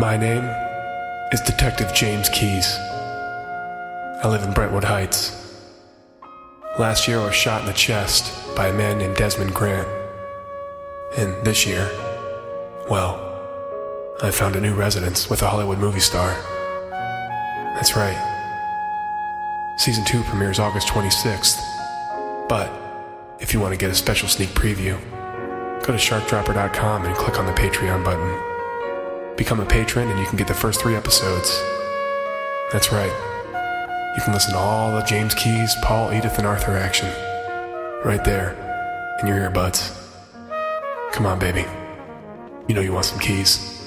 My name is Detective James Keys. I live in Brentwood Heights. Last year I was shot in the chest by a man named Desmond Grant. And this year, well, I found a new residence with a Hollywood movie star. That's right. Season 2 premieres August 26th. But if you want to get a special sneak preview, go to sharkdropper.com and click on the Patreon button. Become a patron and you can get the first three episodes. That's right. You can listen to all the James Keys, Paul, Edith, and Arthur action. Right there. In your earbuds. Come on, baby. You know you want some keys.